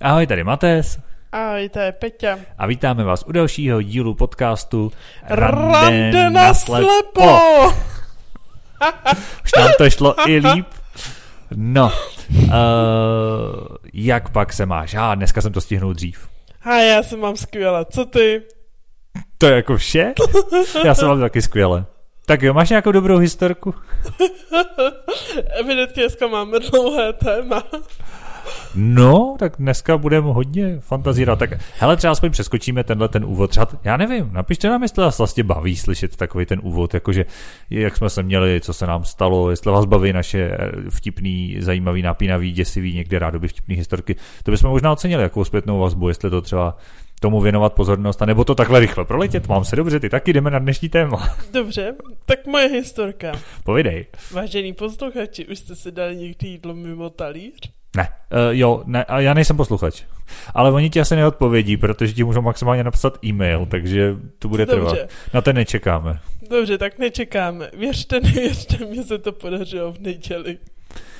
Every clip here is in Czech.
Ahoj, tady Mates. Ahoj, to je Peťa. A vítáme vás u dalšího dílu podcastu Rande na slepo. Už nám to šlo i líp. No, uh, jak pak se máš? Já dneska jsem to stihnul dřív. A já se mám skvěle, co ty? To je jako vše? Já se mám taky skvěle. Tak jo, máš nějakou dobrou historku? Evidentně dneska máme dlouhé téma. No, tak dneska budeme hodně fantazírovat. Tak hele, třeba aspoň přeskočíme tenhle ten úvod. Třeba, já nevím, napište nám, jestli vás vlastně baví slyšet takový ten úvod, jakože jak jsme se měli, co se nám stalo, jestli vás baví naše vtipný, zajímavý, napínavý, děsivý, někde rádoby vtipný historky. To bychom možná ocenili jako zpětnou vazbu, jestli to třeba tomu věnovat pozornost, anebo to takhle rychle proletět. Mám se dobře, ty taky jdeme na dnešní téma. Dobře, tak moje historka. Povidej. Vážení posluchači, už jste si dali někdy jídlo mimo talíř? Ne, uh, jo, ne, a já nejsem posluchač. Ale oni ti asi neodpovědí, protože ti můžou maximálně napsat e-mail, takže to bude Dobře. trvat. Na ten nečekáme. Dobře, tak nečekáme. Věřte, nevěřte, mně se to podařilo v neděli.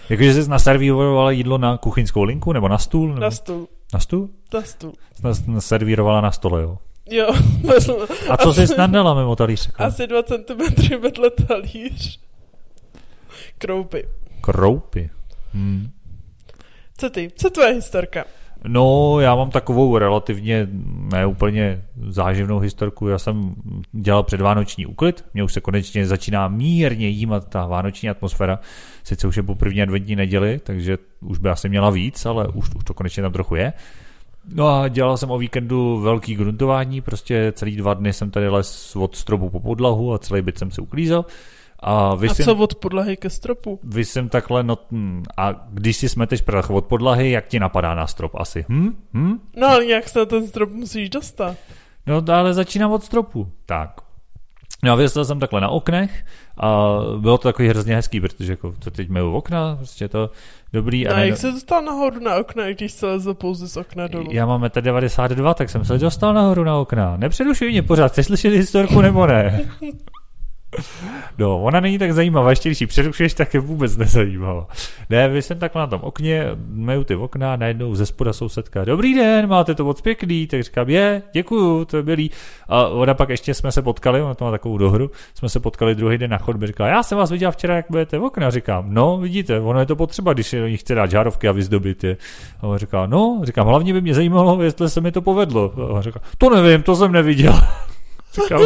Jakože jsi naservírovala jídlo na kuchyňskou linku, nebo na stůl? Nebo... Na stůl. Na stůl? Na stůl. Jsi naservírovala na stole, jo. Jo. A co jsi snadala mimo talíř? Asi 2 cm vedle talíř. Kroupy. Kroupy. Hmm. Co ty? Co tvoje historka? No, já mám takovou relativně neúplně záživnou historku. Já jsem dělal předvánoční úklid, mě už se konečně začíná mírně jímat ta vánoční atmosféra. Sice už je po první adventní neděli, takže už by asi měla víc, ale už, už to konečně tam trochu je. No a dělal jsem o víkendu velký gruntování, prostě celý dva dny jsem tady les od stropu po podlahu a celý byt jsem si uklízel. A, a co od podlahy ke stropu? Vy jsem takhle, no, a když si smeteš prach od podlahy, jak ti napadá na strop asi? Hm? Hm? No ale jak se ten strop musíš dostat? No ale začínám od stropu. Tak. No a vyslel jsem takhle na oknech a bylo to takový hrozně hezký, protože jako co teď měl okna, prostě to dobrý. No a a ne... jak se dostal nahoru na okna, když se lezl pouze z okna dolů? Já mám 1,92 tak jsem se dostal nahoru na okna. Nepřerušuj mě pořád, chceš slyšet historku nebo ne? No, ona není tak zajímavá, ještě když ji přerušuješ, tak je vůbec nezajímavá. Ne, vy jsem takhle na tom okně, meju ty okna, najednou ze spoda sousedka, dobrý den, máte to moc pěkný, tak říkám, je, děkuju, to je milý. A ona pak ještě jsme se potkali, ona to má takovou dohru, jsme se potkali druhý den na chodbě, říkala, já jsem vás viděl včera, jak budete v okna, říkám, no, vidíte, ono je to potřeba, když do nich chce dát žárovky a vyzdobit je. A ona říká, no, říkám, hlavně by mě zajímalo, jestli se mi to povedlo. A ona říká, to nevím, to jsem neviděl. Říkám,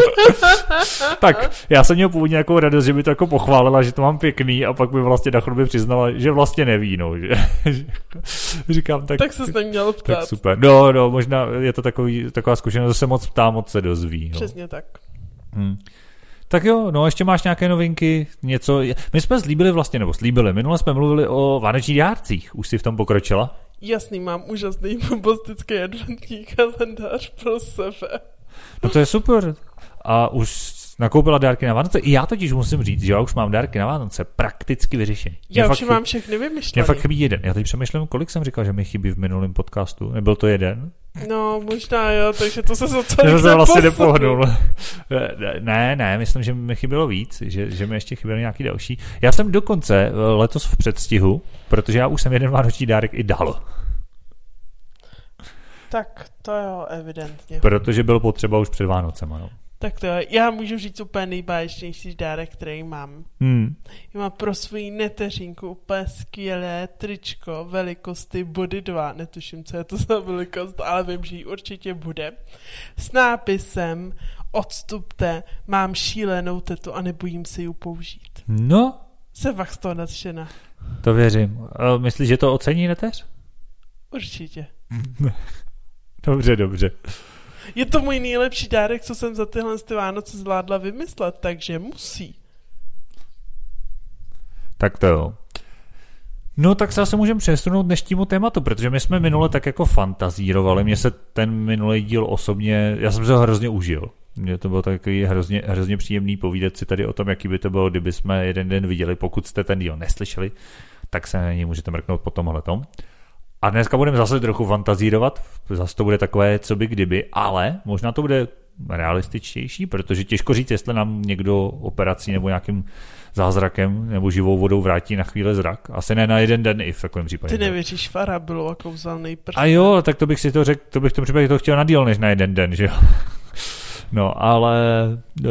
tak já jsem měl původně nějakou radost, že by to jako pochválila, že to mám pěkný a pak by vlastně na chodbě přiznala, že vlastně neví, no. Že, říkám, tak... Tak se neměl ptát. Tak super. No, no, možná je to takový, taková zkušenost, že se moc ptá, moc se dozví. No. Přesně tak. Hmm. Tak jo, no ještě máš nějaké novinky, něco, my jsme slíbili vlastně, nebo slíbili, minule jsme mluvili o vánočních dárcích, už si v tom pokročila? Jasný, mám úžasný bombastický adventní kalendář pro sebe. No to je super. A už nakoupila dárky na Vánoce. I já totiž musím říct, že já už mám dárky na Vánoce prakticky vyřešené. Já už mám všechny vymyšlené. Mě fakt chybí jeden. Já teď přemýšlím, kolik jsem říkal, že mi chybí v minulém podcastu. Nebyl to jeden? No, možná jo, takže to se za to Já jsem vlastně nepohnul. ne, ne, myslím, že mi chybělo víc, že, že mi ještě chyběl nějaký další. Já jsem dokonce eh, letos v předstihu, protože já už jsem jeden vánoční dárek i dal. Tak to jo, evidentně. Protože byl potřeba už před Vánocema, no. Tak to jo, já můžu říct úplně nejbáječnější dárek, který mám. Hmm. Já mám pro svoji neteřinku úplně skvělé tričko velikosti body 2. Netuším, co je to za velikost, ale vím, že ji určitě bude. S nápisem odstupte, mám šílenou tetu a nebojím se ji použít. No. Jsem fakt z toho nadšená. To věřím. Myslíš, že to ocení neteř? Určitě. Dobře, dobře. Je to můj nejlepší dárek, co jsem za tyhle ty Vánoce zvládla vymyslet, takže musí. Tak to jo. No tak se asi můžeme přesunout dnešnímu tématu, protože my jsme minule tak jako fantazírovali, mně se ten minulý díl osobně, já jsem se ho hrozně užil. Mně to bylo takový hrozně, hrozně příjemný povídat si tady o tom, jaký by to bylo, kdyby jsme jeden den viděli. Pokud jste ten díl neslyšeli, tak se na něj můžete mrknout po tomhle tom. A dneska budeme zase trochu fantazírovat, zase to bude takové, co by kdyby, ale možná to bude realističtější, protože těžko říct, jestli nám někdo operací nebo nějakým zázrakem nebo živou vodou vrátí na chvíli zrak. Asi ne na jeden den i v takovém případě. Ty nevěříš farabilu a kouzelný prst. A jo, tak to bych si to řekl, to bych v tom případě to chtěl na díl než na jeden den, že jo. No, ale uh,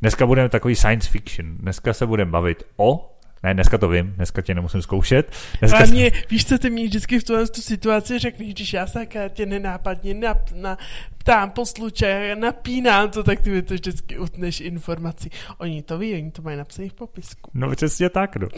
dneska budeme takový science fiction. Dneska se budeme bavit o ne, dneska to vím, dneska tě nemusím zkoušet. Dneska Ale mě, víš, co ty mi vždycky v tuhle tu situaci řekneš, když já se tě nenápadně na, na, ptám posluče, napínám to, tak ty mi to vždycky utneš informací. Oni to ví, oni to mají napsané v popisku. No přesně tak, no.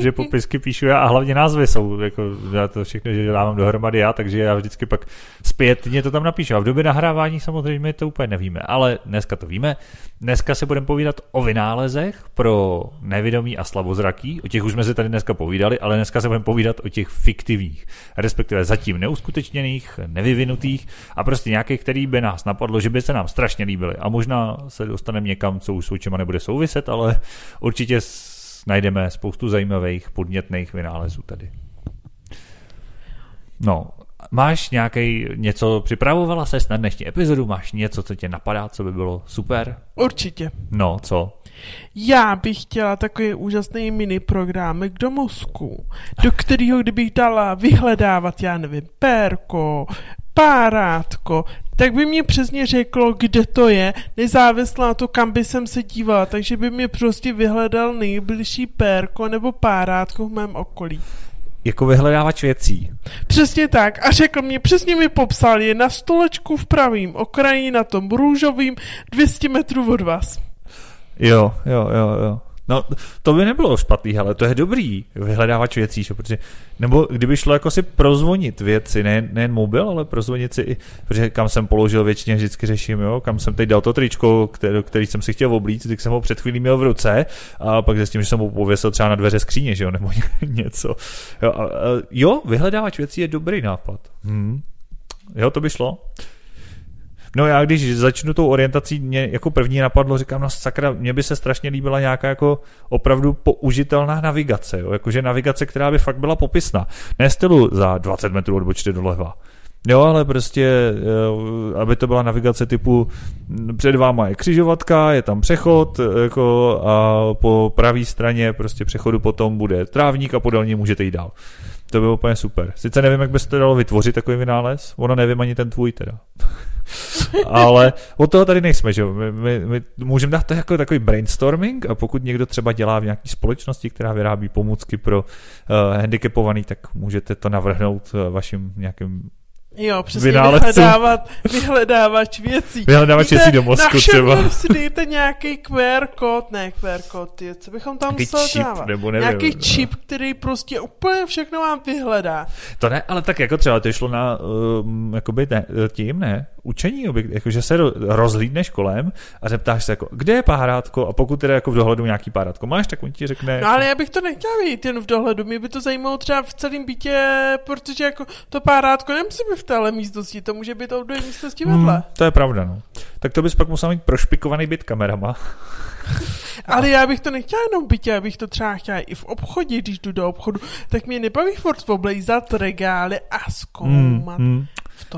že popisky píšu já a hlavně názvy jsou, jako já to všechno, že dávám dohromady já, takže já vždycky pak zpětně to tam napíšu. A v době nahrávání samozřejmě to úplně nevíme, ale dneska to víme. Dneska se budeme povídat o vynálezech pro nevědomí a slabozraký. O těch už jsme si tady dneska povídali, ale dneska se budeme povídat o těch fiktivních, respektive zatím neuskutečněných, nevyvinutých a prostě nějakých, který by nás napadlo, že by se nám strašně líbily. A možná se dostaneme někam, co už s očima nebude souviset, ale určitě najdeme spoustu zajímavých, podnětných vynálezů tady. No, máš nějaký něco, připravovala se na dnešní epizodu, máš něco, co tě napadá, co by bylo super? Určitě. No, co? Já bych chtěla takový úžasný mini programek do mozku, do kterého kdybych dala vyhledávat, já nevím, pérko, párátko, tak by mě přesně řeklo, kde to je, nezávisle na to, kam by jsem se dívala, takže by mě prostě vyhledal nejbližší pérko nebo párátko v mém okolí. Jako vyhledávač věcí. Přesně tak. A řekl mě, přesně mi popsal, je na stolečku v pravým okraji, na tom růžovým, 200 metrů od vás. Jo, jo, jo, jo. No, to by nebylo špatný, ale to je dobrý vyhledávač věcí, že? protože, nebo kdyby šlo jako si prozvonit věci, ne, nejen mobil, ale prozvonit si i, protože kam jsem položil většině vždycky řeším, jo, kam jsem teď dal to tričko, který, který jsem si chtěl oblít, tak jsem ho před chvílí měl v ruce a pak zjistím, že jsem ho pověsil třeba na dveře skříně, že jo, nebo něco. Jo, a, jo vyhledávač věcí je dobrý nápad. Hmm. Jo, to by šlo. No já když začnu tou orientací, mě jako první napadlo, říkám, no sakra, mně by se strašně líbila nějaká jako opravdu použitelná navigace, jo? jakože navigace, která by fakt byla popisná. Ne stylu za 20 metrů odbočte doleva. Jo, ale prostě, aby to byla navigace typu před váma je křižovatka, je tam přechod jako a po pravé straně prostě přechodu potom bude trávník a podél ní můžete jít dál. To bylo úplně super. Sice nevím, jak by se to dalo vytvořit takový vynález, ono nevím ani ten tvůj teda. Ale od toho tady nejsme, že my, my, my můžeme dát to jako takový brainstorming a pokud někdo třeba dělá v nějaké společnosti, která vyrábí pomůcky pro uh, handicapovaný, tak můžete to navrhnout uh, vašim nějakým Jo, přesně vyhledávat, vyhledávač věcí. Vyhledávač věcí do mozku třeba. si dejte nějaký QR kód, ne QR kód, co bychom tam museli dávat. Nebo nevím, nějaký no. čip, který prostě úplně všechno vám vyhledá. To ne, ale tak jako třeba to šlo na, uh, jakoby ne, tím, ne, učení, jako, že se rozhlídneš kolem a zeptáš se jako, kde je párátko a pokud teda jako v dohledu nějaký párátko máš, tak on ti řekne. No ale já bych to nechtěl vidět jen v dohledu, mě by to zajímalo třeba v celém bytě, protože jako to párátko nemusí být v téhle místnosti, to může být v druhé místnosti vedle. Hmm, to je pravda, no. Tak to bys pak musel mít prošpikovaný byt kamerama. Ale já bych to nechtěla jenom bytě, já bych to třeba chtěla i v obchodě, když jdu do obchodu, tak mě nebaví furt oblejzat regály a zkoumat. Mm, mm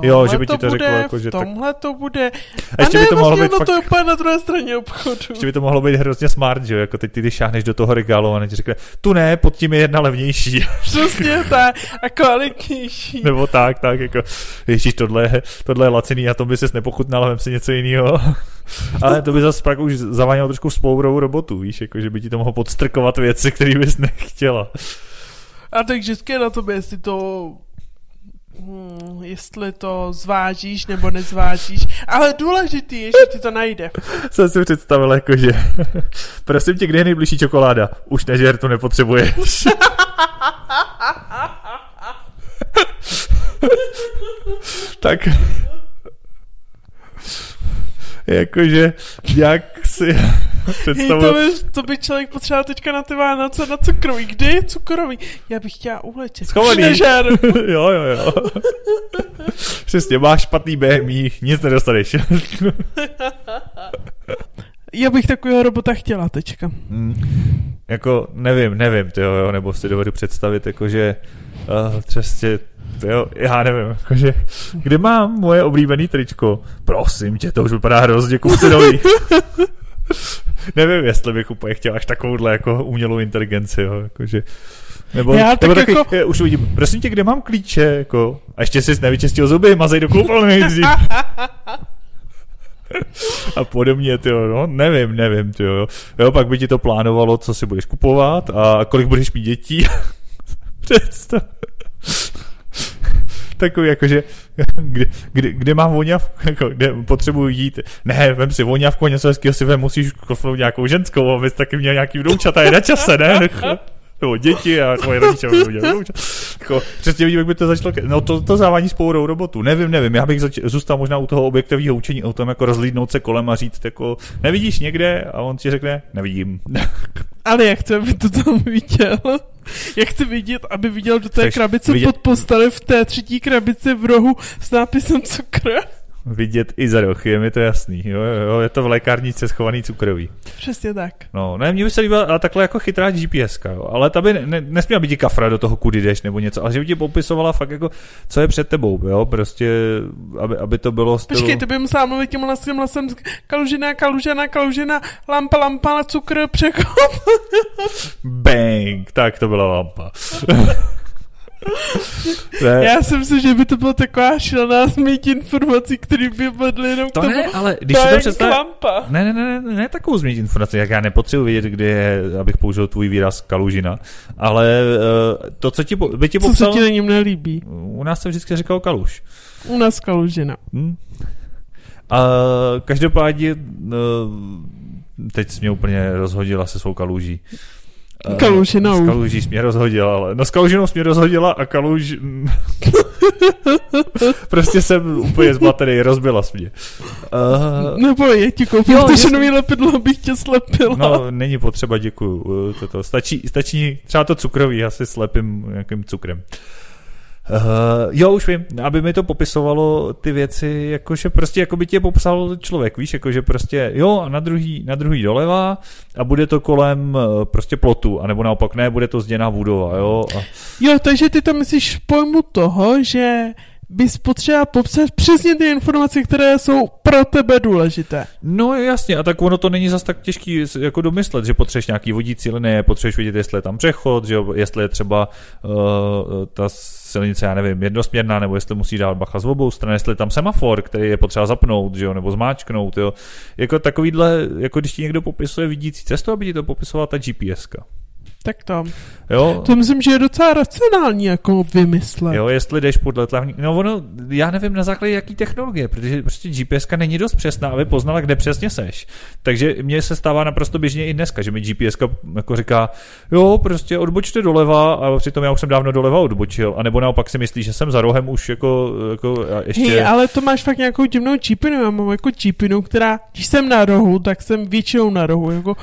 jo, že by ti to, to řeklo, jako, že v tomhle tak... to bude. A, ještě a ne, by to mohlo vlastně být fakt... to je úplně na druhé straně obchodu. Ještě by to mohlo být hrozně smart, že jo, jako teď ty, ty šáhneš do toho regálu a ti řekne, tu ne, pod tím je jedna levnější. Přesně tak, a kvalitnější. Nebo tak, tak, jako, ježíš, tohle, tohle je laciný a to by ses nepochutnal, vem si něco jiného. Ale to by zase pak už zavánělo trošku spourovou robotu, víš, jako, že by ti to mohlo podstrkovat věci, které bys nechtěla. A tak vždycky na tobě, jestli to Hmm, jestli to zvážíš nebo nezvážíš, ale důležitý je, že ti to najde. Jsem si představil jako, že prosím tě, kde je nejbližší čokoláda? Už nežer, to nepotřebuješ. tak jakože jak si Hej, to, by, to by člověk potřeboval teďka na ty Vánoce na cukroví. Kde je cukroví? Já bych chtěla ulečet. Schovaný. jo, jo, jo. Přesně, máš špatný BMI, nic nedostaneš. Já bych takového robota chtěla teďka. Hmm. Jako, nevím, nevím, tyjo, jo, nebo si dovedu představit, jako, že uh, přesně jo, já nevím, jakože, kde mám moje oblíbené tričko? Prosím tě, to už vypadá hrozně kusy nevím, jestli bych úplně chtěl až takovouhle jako umělou inteligenci, jo, jakože, nebo, Já nebo tak taky, jako- je, už uvidím, prosím tě, kde mám klíče, jako, a ještě jsi nevyčistil zuby, mazej do koupelny nejdřív. a podobně, ty no, nevím, nevím, ty jo. jo. pak by ti to plánovalo, co si budeš kupovat a kolik budeš mít dětí. Představ. Takový jakože, kde, kde, kde mám voňavku, jako, kde potřebuji jít. Ne, vem si voňavku, něco hezkého si vem, musíš kofnout nějakou ženskou, abys taky měl nějaký vnoučata, je na čase, ne? nebo děti a tvoje rodiče dělat vnoučata. Jako, přesně vidím, jak by to začalo, no to, to závání spourou robotu, nevím, nevím, já bych zač- zůstal možná u toho objektového učení o tom, jako rozlídnout se kolem a říct, jako, nevidíš někde? A on ti řekne, nevidím. Ale jak chci, aby to tam viděl? Jak chci vidět, aby viděl do té Chceš krabice vidět- pod posteli v té třetí krabici v rohu s nápisem cukr? Vidět i za roh, je mi to jasný. Jo, jo, je to v lékárnice schovaný cukrový. Přesně tak. No, ne, mně by se líbila ale takhle jako chytrá GPS, jo. ale ta by ne, ne, nesměla být ti kafra do toho, kudy jdeš nebo něco, ale že by ti popisovala fakt jako, co je před tebou, jo, prostě, aby, aby to bylo stylu... Počkej, ty by musela mluvit tím hlasem, hlasem kalužina, kalužina, kalužina, lampa, lampa, cukr, přechod. Bang, tak to byla lampa. ne, Já si myslím, že by to byla taková šílená změť informací, které by vedly jenom to k tomu. ne, ale když si to představ... lampa. Ne, ne, ne, ne, ne takovou změnit informaci, jak já nepotřebuji vědět, kde je, abych použil tvůj výraz kalužina, ale uh, to, co ti, by ti Co se popsal... ti na něm nelíbí? U nás se vždycky říkal kaluš. U nás kalužina. Hm? A každopádně, no, teď jsi mě úplně rozhodila se svou kaluží. Eh, Kalužinou. S kaluží jsi mě rozhodila, ale no s kalužinou jsi mě rozhodila a kaluž... prostě jsem úplně zmatený, rozbila jsi mě. Uh, Nebo je ti koupil, protože jasně. nový lepidlo bych tě slepila. no, není potřeba, děkuju. eh, Toto. Stačí, stačí třeba to cukrový, já si slepím nějakým cukrem. Uh, jo, už vím, aby mi to popisovalo ty věci, jakože prostě jako by tě popsal člověk, víš, jakože prostě jo a na druhý, na druhý doleva a bude to kolem eh, prostě plotu, anebo naopak ne, bude to zděná budova, jo. A, Jo, takže ty to myslíš v pojmu toho, že bys potřeba popsat přesně ty informace, které jsou pro tebe důležité. no jasně, a tak ono to není zas tak těžký jako domyslet, že potřebuješ nějaký vodící linie, potřebuješ vidět, jestli je tam přechod, že jo, jestli je třeba uh, ta silnice, já nevím, jednosměrná, nebo jestli musí dát bacha z obou stran, jestli je tam semafor, který je potřeba zapnout, že jo, nebo zmáčknout, jo. Jako takovýhle, jako když ti někdo popisuje vidící cestu, aby ti to popisovala ta GPSka. Tak to. Jo, To myslím, že je docela racionální jako vymyslet. Jo, jestli jdeš podle tlavní... No ono, já nevím na základě jaký technologie, protože prostě GPS není dost přesná, aby poznala, kde přesně seš. Takže mně se stává naprosto běžně i dneska, že mi GPS jako říká, jo, prostě odbočte doleva a přitom já už jsem dávno doleva odbočil, a nebo naopak si myslí, že jsem za rohem už jako, jako ještě... Hej, ale to máš fakt nějakou divnou čípinu. Já mám jako čípinu, která, když jsem na rohu, tak jsem většinou na rohu. Jako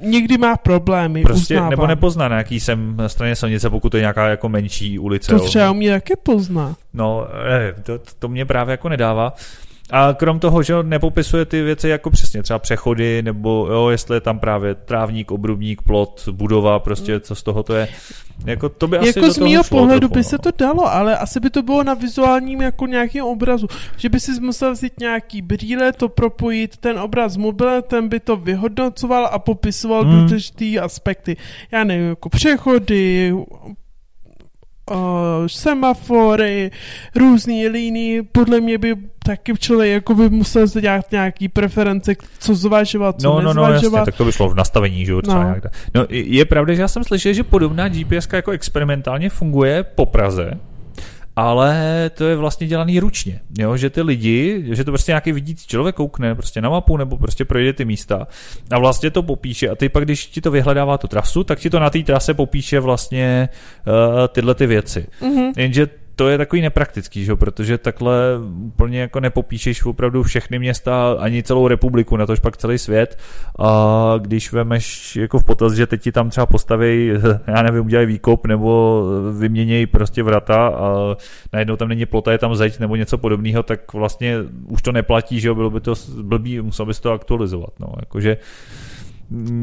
někdy má problémy, Prostě, uznávám. nebo nepozná, na jaký jsem na straně silnice, pokud to je nějaká jako menší ulice. To třeba u mě taky pozná. No, nevím, to, to mě právě jako nedává. A krom toho, že nepopisuje ty věci jako přesně, třeba přechody, nebo jo, jestli je tam právě trávník, obrubník, plot, budova, prostě co z toho to je. Jako to by asi jako do z šlo pohledu trochu, by no. se to dalo, ale asi by to bylo na vizuálním jako nějakým obrazu. Že by si musel vzít nějaký brýle, to propojit ten obraz s mobilem, ten by to vyhodnocoval a popisoval Hmm. důležitý aspekty. Já nevím, jako přechody, semafory, různé líny, podle mě by taky člověk jako by musel dělat nějaký preference, co zvažovat, co No, no, no, nezvažovat. jasně, tak to by šlo v nastavení, že jo, No. nějak. No, je pravda, že já jsem slyšel, že podobná GPS jako experimentálně funguje po Praze, ale to je vlastně dělaný ručně, jo? že ty lidi, že to prostě nějaký vidící člověk koukne prostě na mapu nebo prostě projde ty místa a vlastně to popíše a ty pak, když ti to vyhledává tu trasu, tak ti to na té trase popíše vlastně uh, tyhle ty věci. Mhm. Jenže to je takový nepraktický, že? protože takhle úplně jako nepopíšeš opravdu všechny města, ani celou republiku, na tož pak celý svět. A když vemeš jako v potaz, že teď ti tam třeba postaví, já nevím, udělají výkop nebo vyměnějí prostě vrata a najednou tam není plota, je tam zeď nebo něco podobného, tak vlastně už to neplatí, že jo, bylo by to blbý, musel bys to aktualizovat, no, jakože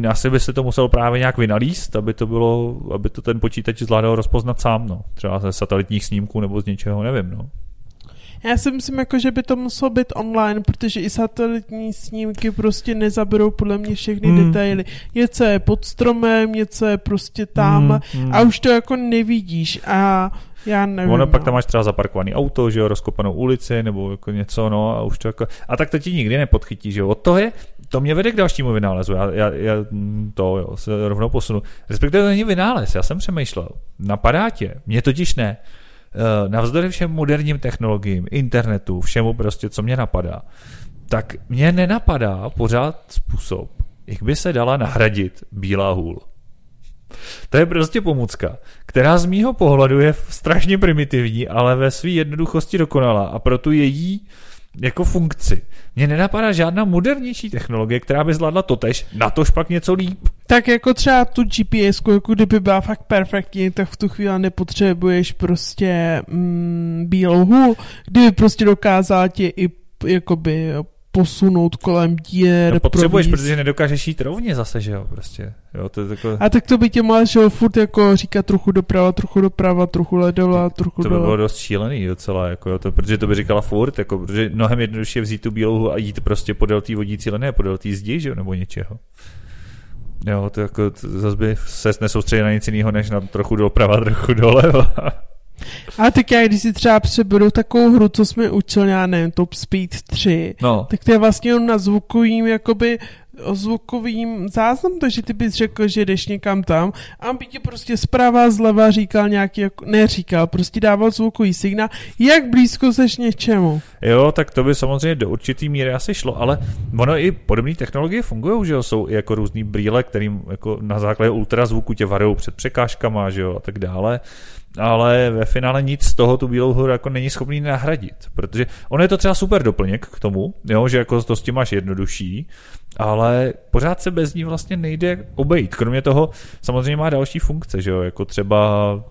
asi by se to muselo právě nějak vynalíst, aby to bylo, aby to ten počítač zvládal rozpoznat sám, no. Třeba ze satelitních snímků nebo z něčeho, nevím, no. Já si myslím, jako, že by to muselo být online, protože i satelitní snímky prostě nezaberou podle mě všechny mm. detaily. Něco je pod stromem, něco je prostě tam Hmm, hmm. a už to jako nevidíš a já nevím. Ono pak no. tam máš třeba zaparkovaný auto, že jo, rozkopanou ulici nebo jako něco, no a už to jako, a tak to ti nikdy nepodchytí, že jo, od toho je, to mě vede k dalšímu vynálezu, já, já, já to jo, se rovnou posunu, respektive to není vynález, já jsem přemýšlel, napadá tě, mě totiž ne, Eh, navzdory všem moderním technologiím, internetu, všemu prostě, co mě napadá, tak mě nenapadá pořád způsob, jak by se dala nahradit bílá hůl. To je prostě pomůcka, která z mýho pohledu je strašně primitivní, ale ve své jednoduchosti dokonalá a pro tu její jako funkci. Mně nenapadá žádná modernější technologie, která by zvládla totež, na tož pak něco líp. Tak jako třeba tu GPS, jako kdyby byla fakt perfektní, tak v tu chvíli nepotřebuješ prostě mm, bílou hůl, kdyby prostě dokázala tě i jakoby posunout kolem dír. No, potřebuješ, províst. protože nedokážeš jít rovně zase, že jo, prostě. Jo, to je takové... A tak to by tě mohla že jo, furt jako říkat trochu doprava, trochu doprava, trochu ledova, trochu To by bylo dost šílený docela, jako jo, to, protože to by říkala furt, jako, protože mnohem jednodušší je vzít tu bílou a jít prostě podél té vodící linie, podél té zdi, že jo, nebo něčeho. Jo, to jako, to zase by se nesoustředil na nic jiného, než na trochu doprava, trochu doleva. A tak já, když si třeba přeberu takovou hru, co jsme učili, já nevím, Top Speed 3, No, tak to je vlastně jenom na zvukovým, jakoby o zvukovým záznam, takže ty bys řekl, že jdeš někam tam a on by ti prostě zprava, zleva říkal nějaký, jako, neříkal, prostě dával zvukový signál, jak blízko seš něčemu. jo, tak to by samozřejmě do určitý míry asi šlo, ale ono i podobné technologie fungují, že jo, jsou i jako různý brýle, kterým jako na základě ultrazvuku tě varují před překážkama, že jo, a tak dále. Ale ve finále nic z toho tu bílou hru jako není schopný nahradit, protože ono je to třeba super doplněk k tomu, jo, že jako to s tím máš jednodušší, ale pořád se bez ní vlastně nejde obejít. Kromě toho samozřejmě má další funkce, že jo, jako třeba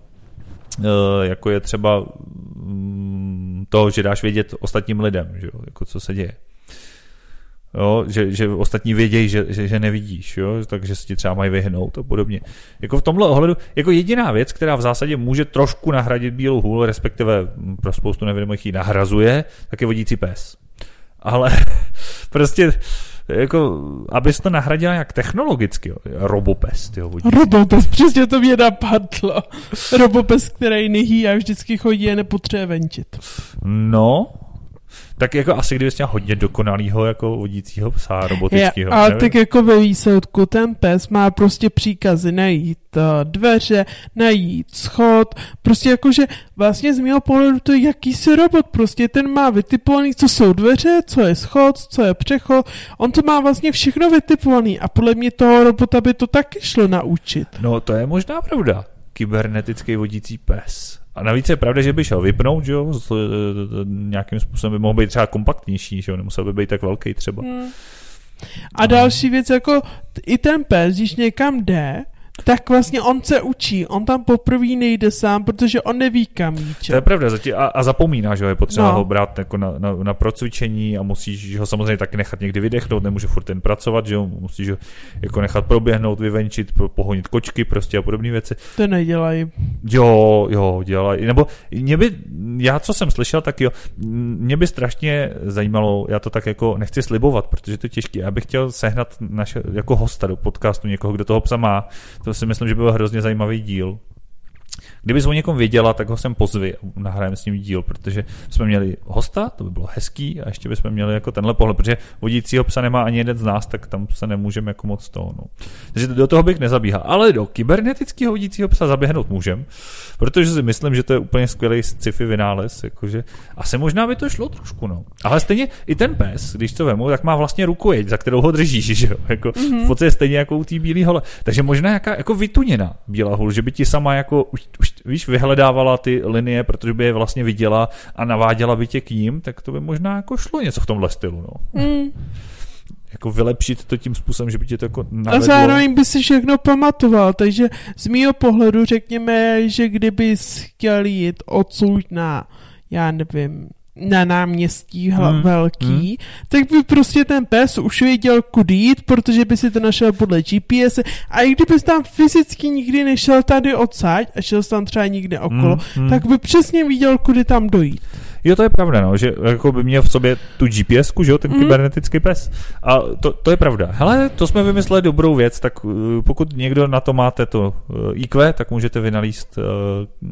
eh, jako je třeba mm, to, že dáš vědět ostatním lidem, že jo, jako co se děje. Jo, že, že ostatní vědějí, že, že, že nevidíš, jo, takže se ti třeba mají vyhnout a podobně. Jako v tomhle ohledu, jako jediná věc, která v zásadě může trošku nahradit bílou hůl, respektive pro spoustu nevědomých ji nahrazuje, tak je vodící pes. Ale prostě jako, abys to nahradila nějak technologicky, jo, robopes, tyjo, vodící. Robopes, přesně to mě napadlo. Robopes, který nehý a vždycky chodí a nepotřebuje venčit. No, tak jako asi kdybys měl hodně dokonalýho jako vodícího psa Je, robotického. ale nevím. tak jako ve výsledku ten pes má prostě příkazy najít uh, dveře, najít schod, prostě jakože vlastně z mého pohledu to je jakýsi robot, prostě ten má vytipovaný, co jsou dveře, co je schod, co je přechod, on to má vlastně všechno vytipovaný a podle mě toho robota by to taky šlo naučit. No, to je možná pravda. Kybernetický vodící pes. A navíc je pravda, že by šel vypnout, že jo, nějakým způsobem by mohl být třeba kompaktnější, že jo, nemusel by být tak velký třeba. Hmm. A další věc, jako i ten pes, když někam jde, tak vlastně on se učí, on tam poprvé nejde sám, protože on neví kam jít. To je pravda, a, a zapomíná, že jo, je potřeba No. ho brát jako na, na, na procvičení a musíš ho samozřejmě taky nechat někdy vydechnout, nemůže furt ten pracovat, že jo, musíš ho jako nechat proběhnout, vyvenčit, po- pohonit kočky prostě a podobné věci. To nedělají. Jo, jo, dělají. Nebo mě by, já co jsem slyšel, tak jo, mě by strašně zajímalo, já to tak jako nechci slibovat, protože to je těžké. Já bych chtěl sehnat naše, jako hosta do podcastu někoho, kdo toho psa má. To si myslím, že by byl hrozně zajímavý díl. Kdybys o někom věděla, tak ho sem pozvi a nahrajeme s ním díl, protože jsme měli hosta, to by bylo hezký, a ještě bychom měli jako tenhle pohled, protože vodícího psa nemá ani jeden z nás, tak tam se nemůžeme jako moc toho. No. Takže do toho bych nezabíhal. Ale do kybernetického vodícího psa zaběhnout můžem, protože si myslím, že to je úplně skvělý sci-fi vynález, jakože asi možná by to šlo trošku, no. Ale stejně i ten pes, když to vemu, tak má vlastně rukojeť, za kterou ho držíš, že jo, jako mm-hmm. v podstatě stejně jako u té bílé hole. Takže možná jaká jako vytuněná bílá hůl, že by ti sama jako už, už víš, vyhledávala ty linie, protože by je vlastně viděla a naváděla by tě k ním, tak to by možná jako šlo něco v tomhle stylu, no. Hmm. Jako vylepšit to tím způsobem, že by tě to jako A navedlo. zároveň by si všechno pamatoval, takže z mýho pohledu řekněme, že kdybys chtěl jít odsud na, já nevím, na náměstí hla, Hmm, velký, hmm. tak by prostě ten pes už věděl, kudy jít, protože by si to našel podle GPS. A i kdybys tam fyzicky nikdy nešel tady odsaď a šel tam třeba někde okolo, Hmm, hmm. tak by přesně viděl, kudy tam dojít. Jo, to je pravda, no, že jako by měl v sobě tu gps že jo, ten Mm. kybernetický pes. A to, to je pravda. Hele, to jsme vymysleli dobrou věc, tak uh, pokud někdo na to máte to uh, IQ, tak můžete vynalíst uh,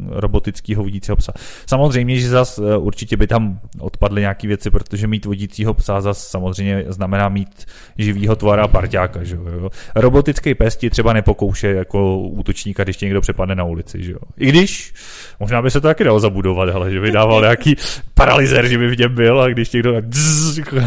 robotického vodícího psa. Samozřejmě, že zas uh, určitě by tam odpadly nějaké věci, protože mít vodícího psa zas samozřejmě znamená mít živýho tvara parťáka, že jo. Robotický pes ti třeba nepokouše jako útočníka, když tě někdo přepadne na ulici, že jo. I když, možná by se to taky dalo zabudovat, ale že by dával nějaký paralyzer, že by v něm byl a když někdo tak dzz, jako-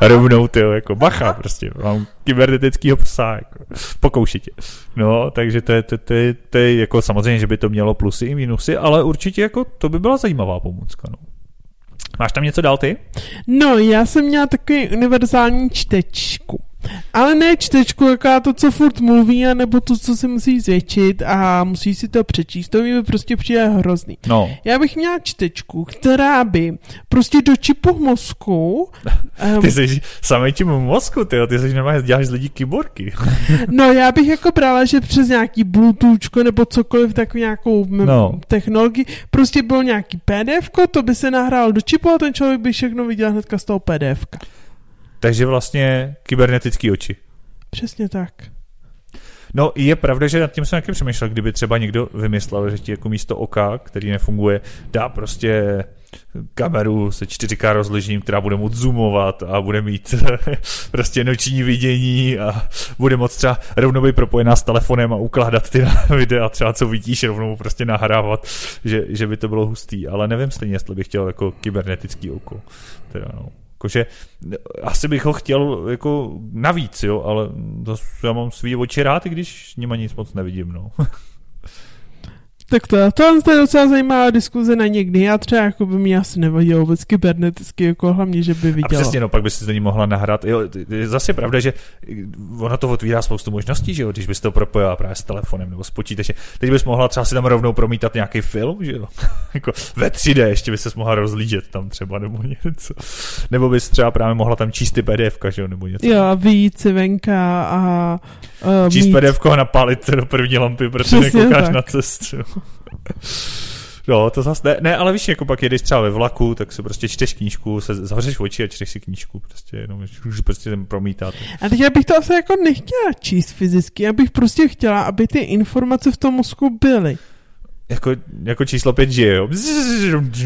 rovnou, ty jako bacha prostě, mám kybernetického psa, jako, pokoušitě. No, takže to je, to, to, je, to je, jako samozřejmě, že by to mělo plusy i minusy, ale určitě jako to by byla zajímavá pomůcka, no. Máš tam něco dál ty? No, já jsem měla takový univerzální čtečku. Ale ne čtečku, jaká to, co furt mluví, nebo to, co si musí zvětšit a musí si to přečíst. To mi prostě přijde hrozný. No, Já bych měla čtečku, která by prostě do čipu mozku... em, ty jsi samý tím mozku, ty, ty jsi normálně děláš z lidí kyborky. No, já bych jako brala, že přes nějaký Bluetooth nebo cokoliv, takovou nějakou m- No. technologii, prostě bylo nějaký PDF, to by se nahrálo do čipu a ten člověk by všechno viděl hnedka z toho PDF. Takže vlastně kybernetický oči. Přesně tak. No je pravda, že nad tím jsem taky přemýšlel, kdyby třeba někdo vymyslel, že ti jako místo oka, který nefunguje, dá prostě kameru se 4K rozližením, která bude moct zoomovat a bude mít prostě noční vidění a bude moct třeba rovnou být propojená s telefonem a ukládat ty videa třeba co vidíš, rovnou prostě nahrávat, že, že by to bylo hustý, ale nevím stejně, jestli bych chtěl jako kybernetický oko. Teda no. Jakože asi bych ho chtěl jako navíc, jo, ale já mám svý oči rád, i když nima nic moc nevidím, no. Tak to, to je docela zajímavá diskuze na někdy. Já třeba jako by mě asi nevadilo vůbec kyberneticky, jako hlavně, že by A viděla. přesně, no, pak by si to ní mohla nahrát. Jo, je zase pravda, že ono to otvírá spoustu možností, že jo, když bys to propojila právě s telefonem nebo s počítačem. Teď bys mohla třeba si tam rovnou promítat nějaký film, že jo, jako ve 3D, ještě by se mohla rozlížet tam třeba nebo něco. Nebo bys třeba právě mohla tam číst ty PDF, že jo, nebo něco. Jo, a vyjít si venka a uh, Číst mít... PDF a napálit do první lampy, protože nekoukáš tak. na cestu. No, to zase ne, ne, ale víš, jako pak jedeš třeba ve vlaku, tak si prostě čteš knížku, se zavřeš oči a čteš si knížku, prostě jenom, už prostě tam promítat. A teď já bych to asi jako nechtěla číst fyzicky, já bych prostě chtěla, aby ty informace v tom mozku byly. Jako, jako číslo 5 G, jo?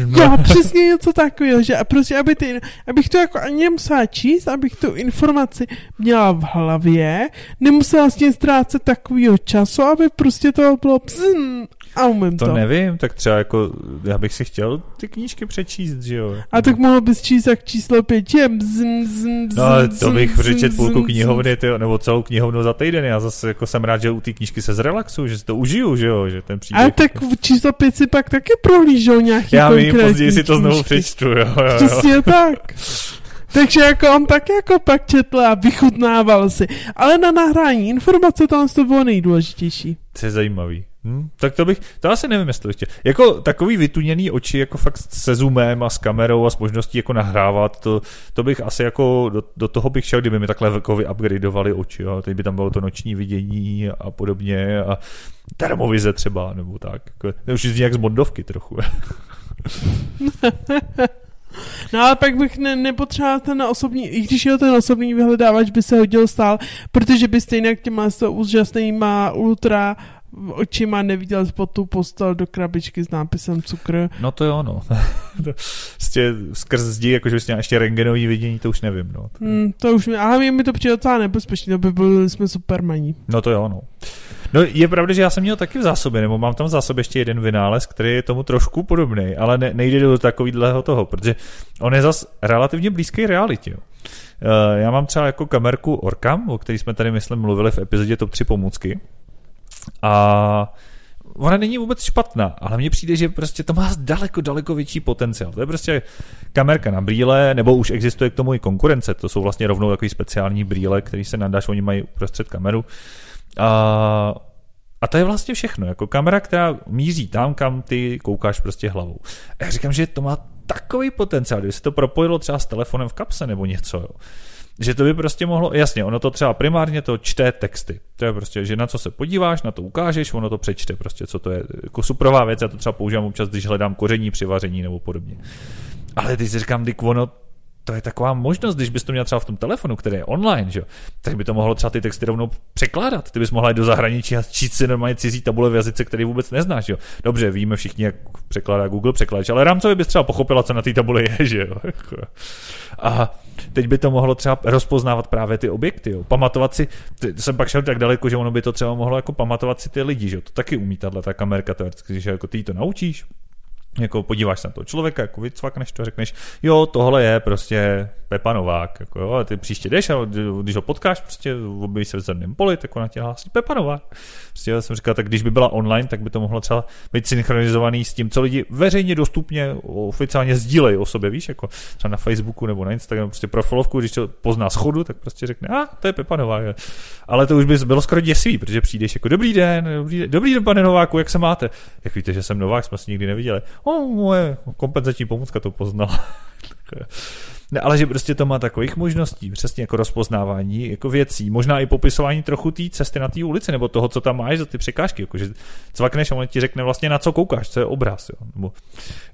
Jo, přesně něco takového, že a prostě, aby ty, abych to jako ani nemusela číst, abych tu informaci měla v hlavě, nemusela s tím ztrácet takovýho času, aby prostě to bylo a umím to. To nevím, tak třeba jako, já bych si chtěl ty knížky přečíst, že jo? A tak mohl bys číst jak číslo pět, že bzn, bzn, bzn, No, ale to bych přečet půlku knihovny, tyjo, nebo celou knihovnu za týden. Já zase jako jsem rád, že u té knížky se zrelaxuju, že si to užiju, že jo, že ten příběh. Ale tak v číslo pět si pak taky prohlížou nějaký já vím, později si to znovu přečtu, jo, jo, jo. Přesně tak. Takže jako on tak jako pak četl a vychutnával si. Ale na nahrání informace to to bylo nejdůležitější. To je zajímavý. Hm? Tak to bych, to asi nevím, jestli ještě. Jako takový vytuněný oči, jako fakt se zoomem a s kamerou a s možností jako nahrávat, to, to bych asi jako, do, do toho bych šel, kdyby mi takhle jako upgradeovali oči, jo. Teď by tam bylo to noční vidění a podobně a termovize třeba, nebo tak. Jako, to už zní jak z Bondovky trochu. No ale pak bych ne, nepotřeboval ten osobní, i když jo, ten osobní vyhledávač by se hodil stál, protože byste jinak těma s úžasnýma ultra očima neviděl pod tu postel do krabičky s nápisem cukr. No to jo, no. prostě skrz zdi, jakože bys měl ještě rengenový vidění, to už nevím, no. Hmm, to už mi, ale mě mi to přijde docela nebezpečné, to by byli jsme supermaní. No to jo, no. No je pravda, že já jsem měl taky v zásobě, nebo mám tam v zásobě ještě jeden vynález, který je tomu trošku podobný, ale ne, nejde do takovýhleho toho, protože on je zas relativně blízký realitě. jo. Eh, Já mám třeba jako kamerku Orcam, o který jsme tady, myslím, mluvili v epizodě Top 3 pomůcky. A ona není vůbec špatná, ale mně přijde, že prostě to má daleko, daleko větší potenciál. To je prostě kamerka na brýle, nebo už existuje k tomu i konkurence. To jsou vlastně rovnou takový speciální brýle, který se nadáš, oni mají uprostřed kameru. A A to je vlastně všechno, jako kamera, která míří tam, kam ty koukáš prostě hlavou. A já říkám, že to má takový potenciál, kdyby se to propojilo třeba s telefonem v kapse nebo něco, jo. Že to by prostě mohlo, jasně, ono to třeba primárně to čte texty. To je prostě, že na co se podíváš, na to ukážeš, ono to přečte prostě, co to je. Jako suprová věc, já to třeba používám občas, když hledám koření při vaření nebo podobně. Ale teď si říkám, Dick, ono to je taková možnost, když bys to měl třeba v tom telefonu, který je online, že? tak by to mohlo třeba ty texty rovnou překládat. Ty bys mohla jít do zahraničí a číst si normálně cizí tabule v jazyce, který vůbec neznáš. Jo? Dobře, víme všichni, jak překládá Google překladač, ale rámcově bys třeba pochopila, co na té tabuli je. Že? A teď by to mohlo třeba rozpoznávat právě ty objekty, jo? pamatovat si, jsem pak šel tak daleko, že ono by to třeba mohlo jako pamatovat si ty lidi, že to taky umí tahle ta kamerka teoreticky, když jako ty to naučíš, jako podíváš se na toho člověka, jako vycvakneš to, řekneš, jo, tohle je prostě Pepa Novák, jako jo, a ty příště jdeš a když ho potkáš, prostě objeví se v zemném poli, tak ona tě hlásí Pepa Novák. Prostě já jsem říkal, tak když by byla online, tak by to mohlo třeba být synchronizovaný s tím, co lidi veřejně dostupně oficiálně sdílejí o sobě, víš, jako třeba na Facebooku nebo na Instagramu, prostě profilovku, když to pozná schodu, tak prostě řekne, a to je Pepa Novák. Ale to už by bylo skoro děsivý, protože přijdeš jako dobrý den, dobrý den, dobrý den pane Nováku, jak se máte? Jak víte, že jsem Novák, jsme si nikdy neviděli. O, moje kompenzační pomůcka to poznala. Ne, ale že prostě to má takových možností, přesně jako rozpoznávání jako věcí, možná i popisování trochu té cesty na té ulici, nebo toho, co tam máš za ty překážky, jako že cvakneš a on ti řekne vlastně na co koukáš, co je obraz, jo, nebo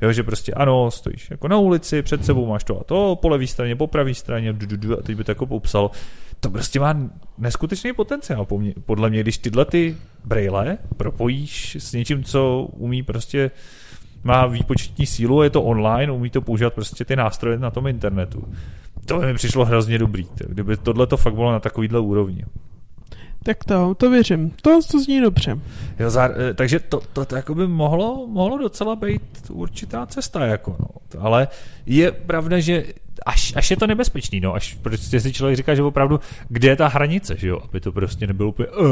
jo, že prostě ano, stojíš jako na ulici, před sebou máš to a to, po levé straně, po pravé straně, du, du, du, a teď by to jako popsal. To prostě má neskutečný potenciál podle mě, když tyhle ty braille propojíš s něčím, co umí prostě má výpočetní sílu, je to online, umí to používat prostě ty nástroje na tom internetu. To by mi přišlo hrozně dobrý, kdyby tohle to fakt bylo na takovýhle úrovni. Tak to, to věřím. To, to zní dobře. Jo, zá, eh, takže to, to, to jako by mohlo, mohlo docela být určitá cesta, jako no. Ale je pravda, že až, až je to nebezpečný, no, až prostě si člověk říká, že opravdu, kde je ta hranice, že jo, aby to prostě nebylo úplně, uh,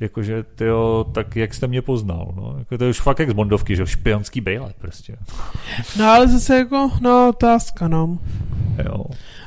jakože, tyjo, tak jak jste mě poznal, no, jako to je už fakt jak z Bondovky, že jo, špionský bejle prostě. No, ale zase jako, no, otázka, no. Jo.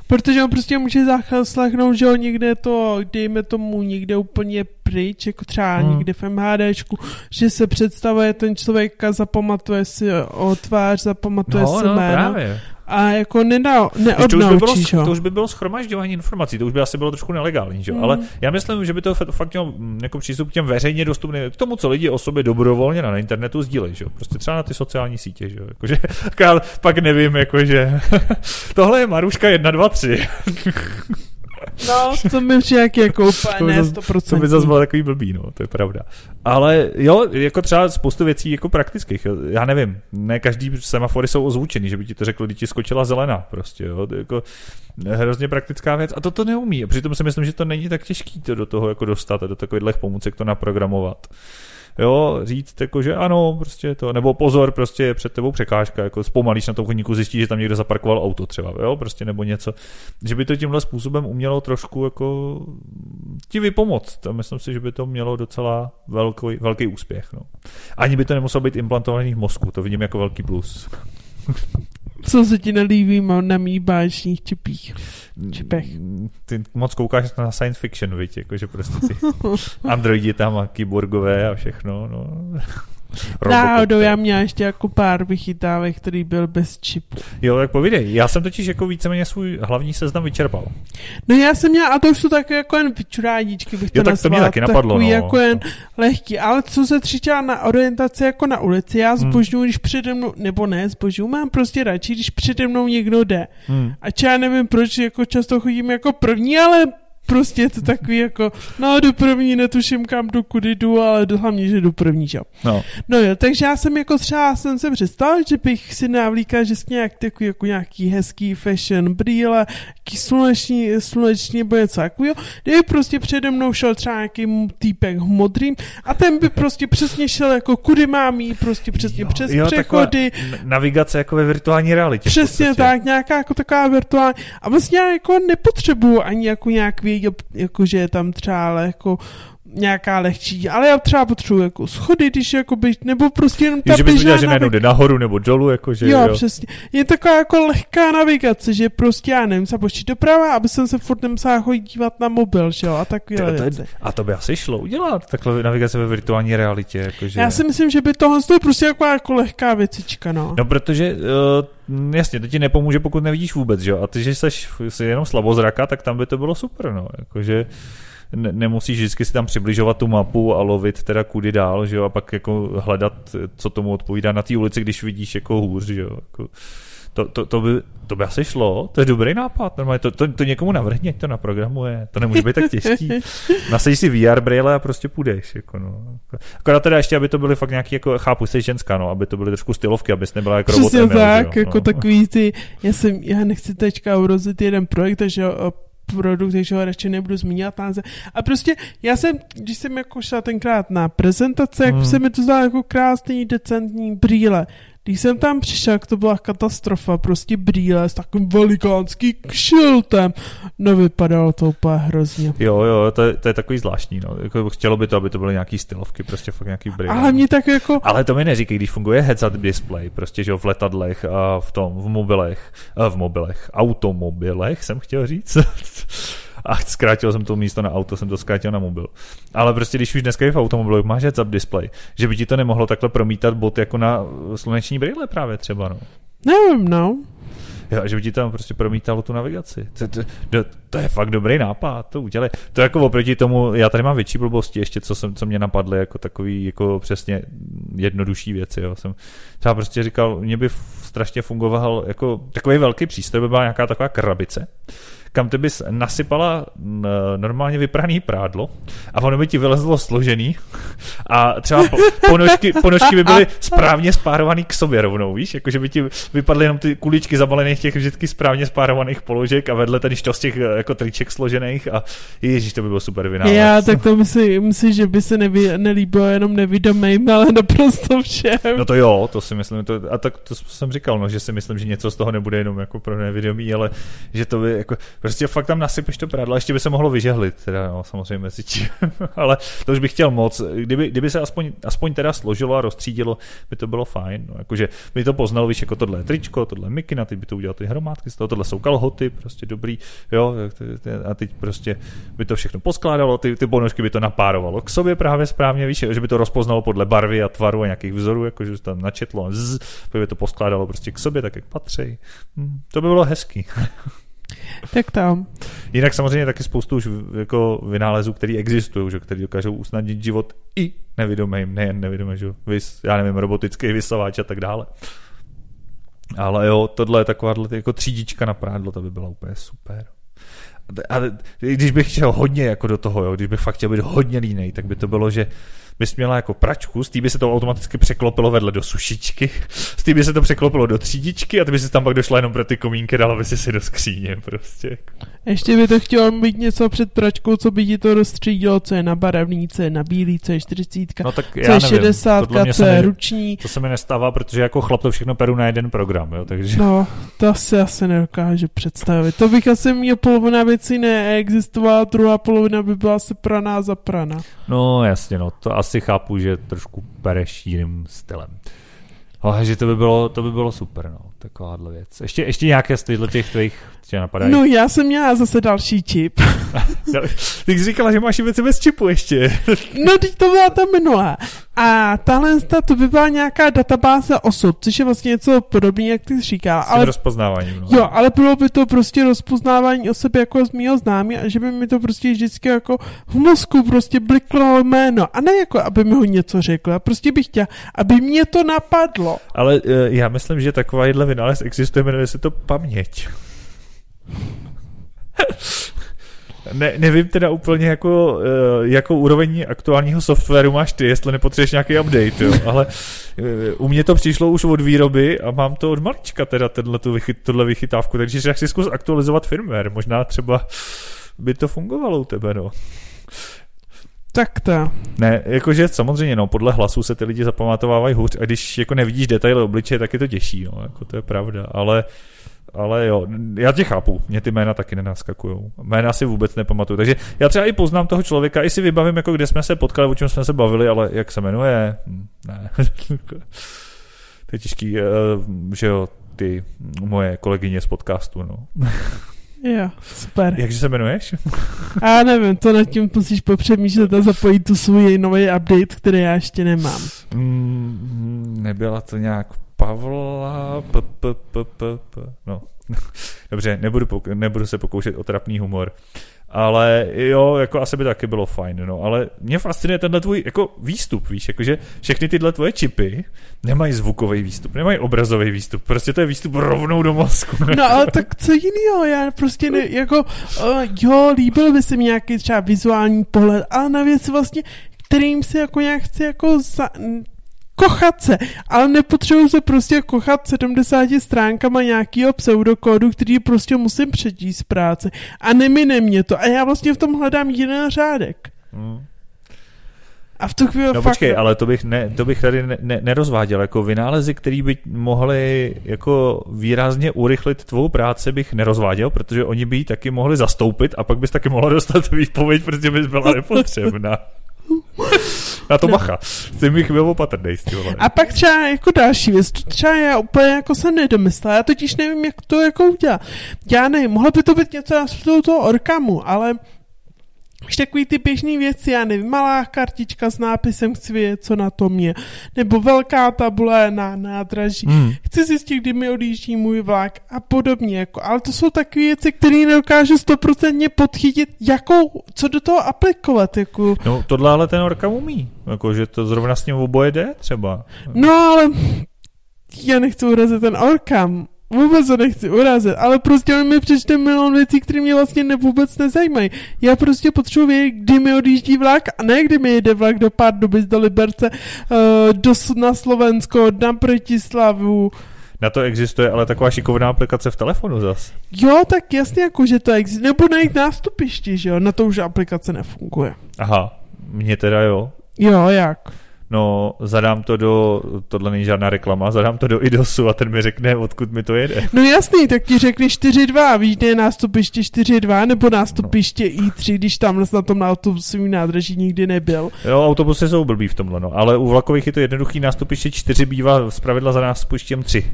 Protože on prostě může zaslechnout, že on někde to, dejme tomu, někde úplně pryč, jako třeba hmm. někde v MHDčku, že se představuje ten člověk a zapamatuje si o tvář, zapamatuje no, si no, jméno. Právě a jako nedá, neodnaučíš to už, by bylo, to už by bylo schromažďování informací, to už by asi bylo trošku nelegální, že? Mm. ale já myslím, že by to fakt mělo mm, jako přístup k těm veřejně dostupným, k tomu, co lidi o sobě dobrovolně na internetu sdílejí, že? prostě třeba na ty sociální sítě, že? Jakože, pak nevím, jakože tohle je Maruška 1, 2, 3. No, to mi přijde jako úplně ne 100%. To by zase bylo takový blbý, no, to je pravda. Ale jo, jako třeba spoustu věcí jako praktických, já nevím, ne každý semafory jsou ozvučený, že by ti to řekl, když ti skočila zelená, prostě, jo, to je jako hrozně praktická věc a to to neumí. A přitom si myslím, že to není tak těžký to do toho jako dostat a do takových pomůcek to naprogramovat jo, říct jako, že ano, prostě to, nebo pozor, prostě je před tebou překážka, jako zpomalíš na tom chodníku, zjistíš, že tam někdo zaparkoval auto třeba, jo, prostě nebo něco, že by to tímhle způsobem umělo trošku jako ti vypomoct. A myslím si, že by to mělo docela velký, velký úspěch. No. Ani by to nemuselo být implantovaný v mozku, to vidím jako velký plus. Co se ti nelíbí na mý báječných čipích? Čipech. Ty moc koukáš na science fiction, viď? Jakože prostě ty androidi tam a kyborgové a všechno. No. Náhodou já měla ještě jako pár vychytávek, který byl bez čipu. Jo, tak povídej. Já jsem totiž jako víceméně svůj hlavní seznam vyčerpal. No já jsem měla, a to už jsou také jako jen vyčurádičky, bych to jo, tak to mě taky napadlo. Takový no. jako jen lehký, ale co se třičá na orientaci jako na ulici, já hmm. zbožňuji, hmm. když přede mnou, nebo ne, zbožňuji, mám prostě radši, když přede mnou někdo jde. Hmm. A já nevím, proč jako často chodím jako první, ale prostě je to takový jako, no do první netuším kam do kudy jdu, ale hlavně, že do první, že? No. no jo, takže já jsem jako třeba, jsem se představil, že bych si navlíkal, že nějak takový jako nějaký hezký fashion brýle, jaký sluneční, sluneční nebo něco takového, kdyby prostě přede mnou šel třeba nějaký týpek modrým a ten by prostě přesně šel jako kudy mám jít, prostě přesně jo, přes jo, přechody. Navigace jako ve virtuální realitě. Přesně tak, nějaká jako taková virtuální. A vlastně já jako nepotřebuju ani jako nějak vědět, jako že je tam třeba jako nějaká lehčí, ale já třeba potřebuji jako schody, když jako být, nebo prostě jenom ta že bys viděl, že najednou jde nahoru nebo dolů, jakože jo, jo, přesně. Je taková jako lehká navigace, že prostě já nevím, se počít doprava, aby jsem se furt nemusela chodit dívat na mobil, že jo, a takové To- to. A to by asi šlo udělat, takhle navigace ve virtuální realitě. Jakože... Já si myslím, že by tohle je prostě jako, jako lehká věcička, no. No, protože, uh, jasně, to ti nepomůže, pokud nevidíš vůbec, že jo? A ty, že jsi, jsi jenom slabozraka, tak tam by to bylo super, no. Jakože ne, nemusíš vždycky si tam přibližovat tu mapu a lovit teda kudy dál, že jo? A pak jako hledat, co tomu odpovídá na té ulici, když vidíš jako hůř, že jo? Jako, to, to, to, by, to by asi šlo, to je dobrý nápad, normálně to, to, to někomu navrhni, ať to naprogramuje, to nemůže být tak těžký. Nasadíš si VR brýle a prostě půjdeš, jako no. Akorát teda ještě, aby to byly fakt nějaký, jako chápu, jsi ženská, no, aby to byly trošku stylovky, abys nebyla jako robot Přesně Emil, tak, jo, jako no. takový ty, já jsem, já nechci teďka urozit jeden projekt, takže jo, produkt, takže ho radši nebudu zmínit název. A prostě já jsem, když jsem jako šla tenkrát na prezentace, jak Hmm. se mi to zdalo jako krásný, decentní brýle. Když jsem tam přišel, to byla katastrofa, prostě brýle s takovým velikánským kšiltem. No vypadalo to úplně hrozně. Jo, jo, to je, to je takový zvláštní, no. Jako chtělo by to, aby to byly nějaký stylovky, prostě fakt nějaký brýle. Ale mě tak jako, Ale to mi neříkej, když funguje heads-up display, prostě, že jo, v letadlech a v tom, v mobilech, a v mobilech, automobilech jsem chtěl říct. A zkrátil jsem to místo na auto, jsem to zkrátil na mobil. Ale prostě, když už dneska je v automobilu, máš heads-up display, že by ti to nemohlo takhle promítat bot jako na sluneční brýle právě třeba, no. nevím, no. Jo, že by ti tam prostě promítalo tu navigaci. To, to, to, to je fakt dobrý nápad, to udělej. To jako oproti tomu, já tady mám větší blbosti ještě, co, jsem, co mě napadly, jako takový jako přesně jednodušší věci. Jo. Jsem třeba prostě říkal, mě by strašně fungoval jako takový velký přístroj, by byla nějaká taková krabice, kam ty bys nasypala normálně vypraný prádlo a ono by ti vylezlo složený a třeba po, ponožky, ponožky by byly správně spárovaný k sobě rovnou, víš, jakože by ti vypadly jenom ty kuličky zabalených těch vždycky správně spárovaných položek a vedle ten štos těch eh, jako triček složených a ježíš, to by bylo super vynález. Já tak to myslím, myslím že by se neví, nelíbilo jenom nevidomým, ale naprosto všem. No to jo, to si myslím, to, a tak to jsem říkal, no, že si myslím, že něco z toho nebude jenom jako pro nevědomí, ale že to by jako, prostě fakt tam nasypeš to prádlo, ještě by se mohlo vyžehlit, teda no, samozřejmě mezi tím, ale to už bych chtěl moc, kdyby, kdyby se aspoň, aspoň teda složilo a rozstřídilo, by to bylo fajn, no, jakože by to poznal, víš, jako tohle tričko, tohle mikina, teď by to udělal ty hromádky z toho, tohle jsou kalhoty, prostě dobrý, jo, a teď prostě by to všechno poskládalo, ty, ty ponožky by to napárovalo k sobě právě správně, víš, že by to rozpoznalo podle barvy a tvaru a nějakých vzorů, jakože tam načetlo, zzz, by to poskládalo prostě k sobě, tak jak patří. Hm, to by bylo hezký. Tak tam. Jinak samozřejmě taky spoustu už jako vynálezů, který existují, že, který dokážou usnadnit život i nevědomým, nejen nevědomým, že vys, já nevím, robotický vysavač a tak dále. Ale jo, tohle je taková jako třídička na prádlo, to by byla úplně super. Ale když bych chtěl hodně jako do toho, jo, když bych fakt chtěl být hodně línej, tak by to bylo, že bys měla jako pračku, z té by se to automaticky překlopilo vedle do sušičky, z té by se to překlopilo do třídičky a ty by si tam pak došla jenom pro ty komínky, dala by si si do skříně prostě. Ještě by to chtělo být něco před pračkou, co by ti to rozstřídilo, co je na barevný, co je na bílý, co je 40, No tak co je nevím, 60, tohle mě co se je ruční. To se mi nestává, protože jako chlap to všechno peru na jeden program, jo, takže... No, to si asi nedokáže představit. To bych asi měl polovina věcí neexistovala, druhá polovina by byla se praná za prana. No jasně, no, to asi chápu, že trošku pereš jiným stylem. Ale že to by bylo, to by bylo super, no, takováhle věc. Ještě, ještě nějaké z těchto těch tvých tě napadají? No já jsem měla zase další čip. Ty jsi říkala, že máš věci bez čipu ještě. No, teď to byla ta minulá. A tahle to by byla nějaká databáze osob, což je vlastně něco podobného, jak ty jsi říkal. S tím Ale rozpoznáváním, no. Jo, ale bylo by to prostě rozpoznávání osob jako z mýho známí a že by mi to prostě vždycky jako v mozku prostě bliklo jméno. A ne jako, aby mi ho něco řekl. Já prostě bych chtěla, aby mě to napadlo. Ale uh, já myslím, že takováhle vynález existuje, jmenuje se to paměť. Ne, nevím teda úplně jako, uh, jakou úroveň aktuálního softwaru máš ty, jestli nepotřebuješ nějaký update, jo, ale uh, u mě to přišlo už od výroby a mám to od malička teda tenhle tu vychyt, tuhle vychytávku, takže jak si zkus aktualizovat firmware, možná třeba by to fungovalo u tebe, no. Tak to. Ne, jakože samozřejmě, no, podle hlasu se ty lidi zapamatovávají hůř a když jako nevidíš detaily obličeje, tak je to těžší, no, jako to je pravda, ale ale jo, já tě chápu, mě ty jména taky nenaskakují. Jména si vůbec nepamatuju, takže já třeba i poznám toho člověka, i si vybavím, jako kde jsme se potkali, o čem jsme se bavili, ale jak se jmenuje, hm, ne. to je těžký, uh, že jo, ty moje kolegyně z podcastu, no. Jo, super. Jakže se jmenuješ? Já nevím, to nad tím musíš popřemýšlet a zapojit tu svůj nový update, který já ještě nemám. Mm, nebyla to nějak Pavla... P, p, p, p, p. No, dobře, nebudu, nebudu se pokoušet o trapný humor. Ale jo, jako asi by taky bylo fajn, no, ale mě fascinuje tenhle tvůj jako výstup, víš, jakože všechny tyhle tvoje čipy nemají zvukový výstup, nemají obrazový výstup, prostě to je výstup rovnou do mozku. No ale tak co jiného, já prostě ne, jako, uh, jo, líbil by se mi nějaký třeba vizuální pohled, ale na věci vlastně, kterým se jako nějak chci jako za, kochat se, ale nepotřebuji se prostě kochat 70 stránkama nějakého pseudokódu, který prostě musím přečíst z práce a nemine mě to a já vlastně v tom hledám jeden řádek. Hmm. A v tu chvíli No fakt... počkej, ale to bych, ne, to bych tady ne, ne, nerozváděl. Jako vynálezy, které by mohly jako výrazně urychlit tvou práci, bych nerozváděl, protože oni by ji taky mohli zastoupit a pak bys taky mohla dostat výpověď, protože bys byla nepotřebná. Na to bacha. Ty mi chvíli opatrnej s tímhle. A pak třeba jako další věc, to třeba já úplně jako jsem nedomyslela, já totiž nevím, jak to jako udělat. Já nevím, mohlo by to být něco na toho orkamu, ale už takový ty běžné věci, já nevím, malá kartička s nápisem chci vědět, co na tom je, nebo velká tabule na nádraží, hmm. chci zjistit, kdy mi odjíždí můj vlak a podobně, jako, ale to jsou takové věci, které nedokážu stoprocentně podchytit, jakou, co do toho aplikovat, jako. No tohle ale ten Orkam umí, jako, že to zrovna s ním oboje jde třeba. No ale já nechci urazit ten Orkam, Vůbec to nechci urazit, ale prostě on mi přečte milion věcí, které mě vlastně ne, vůbec nezajímají. Já prostě potřebuji vědět, kdy mi odjíždí vlak a ne kdy mi jede vlak do Pardubic, do Liberce, uh, do, na Slovensko, na Protislavu. Na to existuje ale taková šikovná aplikace v telefonu zas. Jo, tak jasně jako, že to existuje. Nebo na jejich nástupišti, že jo, na to už aplikace nefunguje. Aha, mně teda jo. Jo, jak? No zadám to do, tohle není žádná reklama, zadám to do IDOSu a ten mi řekne, odkud mi to jede. No jasný, tak ti řekne 4.2, víš, je nástupiště 4.2 nebo nástupiště no. I3, když tam na tom na autobusovém nádraží nikdy nebyl. Jo, autobusy jsou blbý v tomhle, no, ale u vlakových je to jednoduchý nástupiště 4 bývá zpravidla za nástupištěm 3.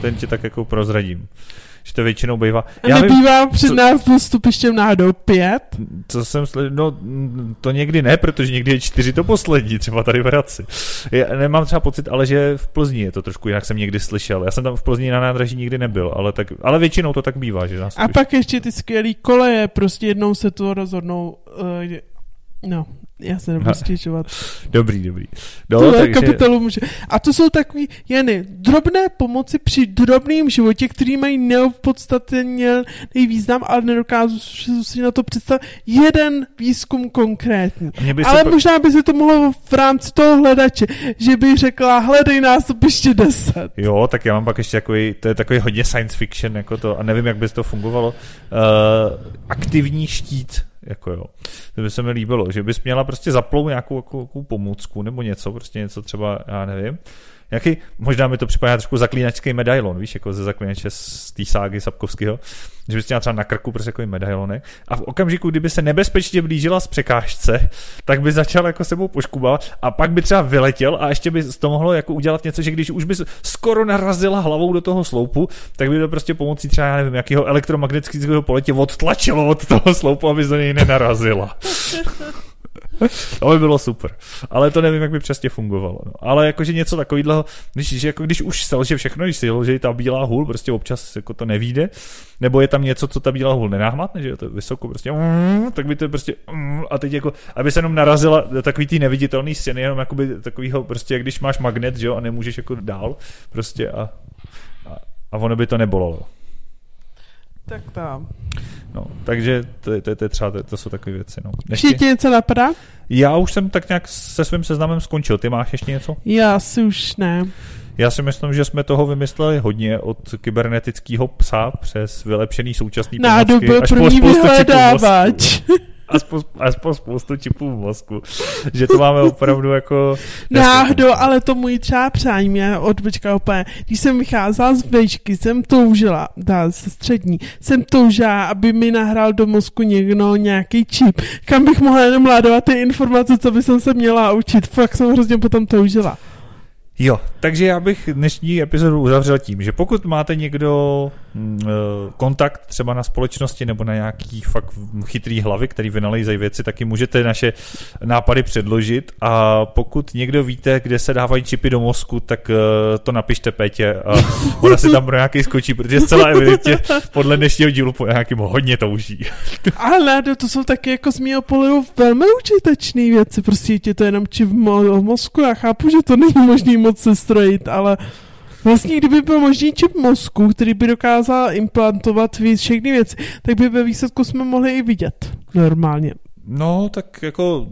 Ten tě tak jako prozradím že to většinou bývá. Já nebývá vím, před co, nás stupištěm náhodou pět? Co jsem slyšel, no to někdy ne, protože někdy je čtyři to poslední, třeba tady v Hradci. Já nemám třeba pocit, ale že v Plzni je to trošku jinak, jsem někdy slyšel. Já jsem tam v Plzni na nádraží nikdy nebyl, ale, tak, ale většinou to tak bývá. Že nás A pak ještě ty skvělé koleje, prostě jednou se to rozhodnou, uh, no, já se nebudu stěžovat. Dobrý, dobrý. No, Tohle takže... kapitolu může. A to jsou takový, Jany, drobné pomoci při drobném životě, který mají neopodstatně význam, ale nedokážu si na to představit jeden výzkum konkrétní. Ale po... možná by se to mohlo v rámci toho hledače, že by řekla, hledej ještě deset. Jo, tak já mám pak ještě takový, to je takový hodně science fiction, jako to, a nevím, jak by to fungovalo. Uh, aktivní štít jako jo. To by se mi líbilo, že bys měla prostě zaplout nějakou, nějakou, nějakou pomůcku nebo něco, prostě něco třeba, já nevím, nějaký, možná mi to připadá trošku zaklínačský medailon, víš, jako ze zaklínače z té ságy Sapkovského, že bys měla třeba na krku prostě takový medailonek a v okamžiku, kdyby se nebezpečně blížila z překážce, tak by začal jako sebou poškubat a pak by třeba vyletěl a ještě by to mohlo jako udělat něco, že když už by skoro narazila hlavou do toho sloupu, tak by to prostě pomocí třeba, já nevím, jakého elektromagnetického poletě odtlačilo od toho sloupu, aby do něj nenarazila. to by bylo super. Ale to nevím, jak by přesně fungovalo. No. Ale jakože něco takového, když, že jako když už selže všechno, když selže ta bílá hůl, prostě občas jako to nevíde, nebo je tam něco, co ta bílá hůl nenáhmatne, že je to vysoko, prostě, tak by to prostě, a teď jako, aby se jenom narazila takový ty neviditelný stěny, jenom jakoby takovýho, prostě, jak když máš magnet, že jo, a nemůžeš jako dál, prostě a, a, a ono by to nebolelo. Tak tam. No, takže to, to, to, třeba, to, to jsou takové věci. No. Ještě ti něco napadá? Já už jsem tak nějak se svým seznamem skončil. Ty máš ještě něco? Já si už ne. Já si myslím, že jsme toho vymysleli hodně od kybernetického psa přes vylepšený současný Nádobu až první vyhledávač. Aspoň, aspoň spoustu čipů v mozku, že to máme opravdu jako... Náhodou, ale to můj třeba přání mě od Bečka úplně. Když jsem vycházela z vejšky, jsem toužila, dá se střední, jsem toužila, aby mi nahrál do mozku někdo nějaký čip, kam bych mohla jenom ládovat ty informace, co by jsem se měla učit. Fakt jsem hrozně potom toužila. Jo, takže já bych dnešní epizodu uzavřel tím, že pokud máte někdo mm, eh, kontakt třeba na společnosti nebo na nějaký fakt chytrý hlavy, který vynalejzají věci, taky můžete naše nápady předložit. A pokud někdo víte, kde se dávají čipy do mozku, tak eh, to napište Pétě a ona si tam pro nějaký skočí, protože zcela evidentně podle dnešního dílu po nějakým hodně touží. Ale to jsou taky jako z mého pohledu velmi užitečné věci, prostě je to jenom čip v mozku, já chápu, že to není možný moc sestrojit, ale vlastně kdyby byl možný čip mozku, který by dokázal implantovat víc všechny věci, tak by ve výsledku jsme mohli i vidět normálně. No, tak jako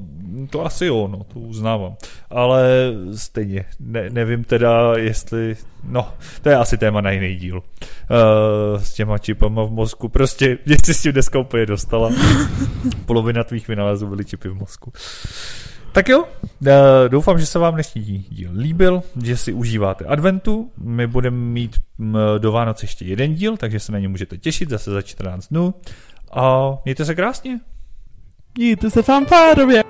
to asi jo, no, to uznávám. Ale stejně, ne, nevím teda, jestli, no, to je asi téma na jiný díl. Uh, s těma čipama v mozku, prostě mě si s tím dneska úplně dostala. Polovina tvých vynálezů byly čipy v mozku. Tak jo, doufám, že se vám dnešní díl líbil, že si užíváte adventu. My budeme mít do Vánoc ještě jeden díl, takže se na ně můžete těšit zase za 14 dnů. A mějte se krásně. Mějte se fanfárově.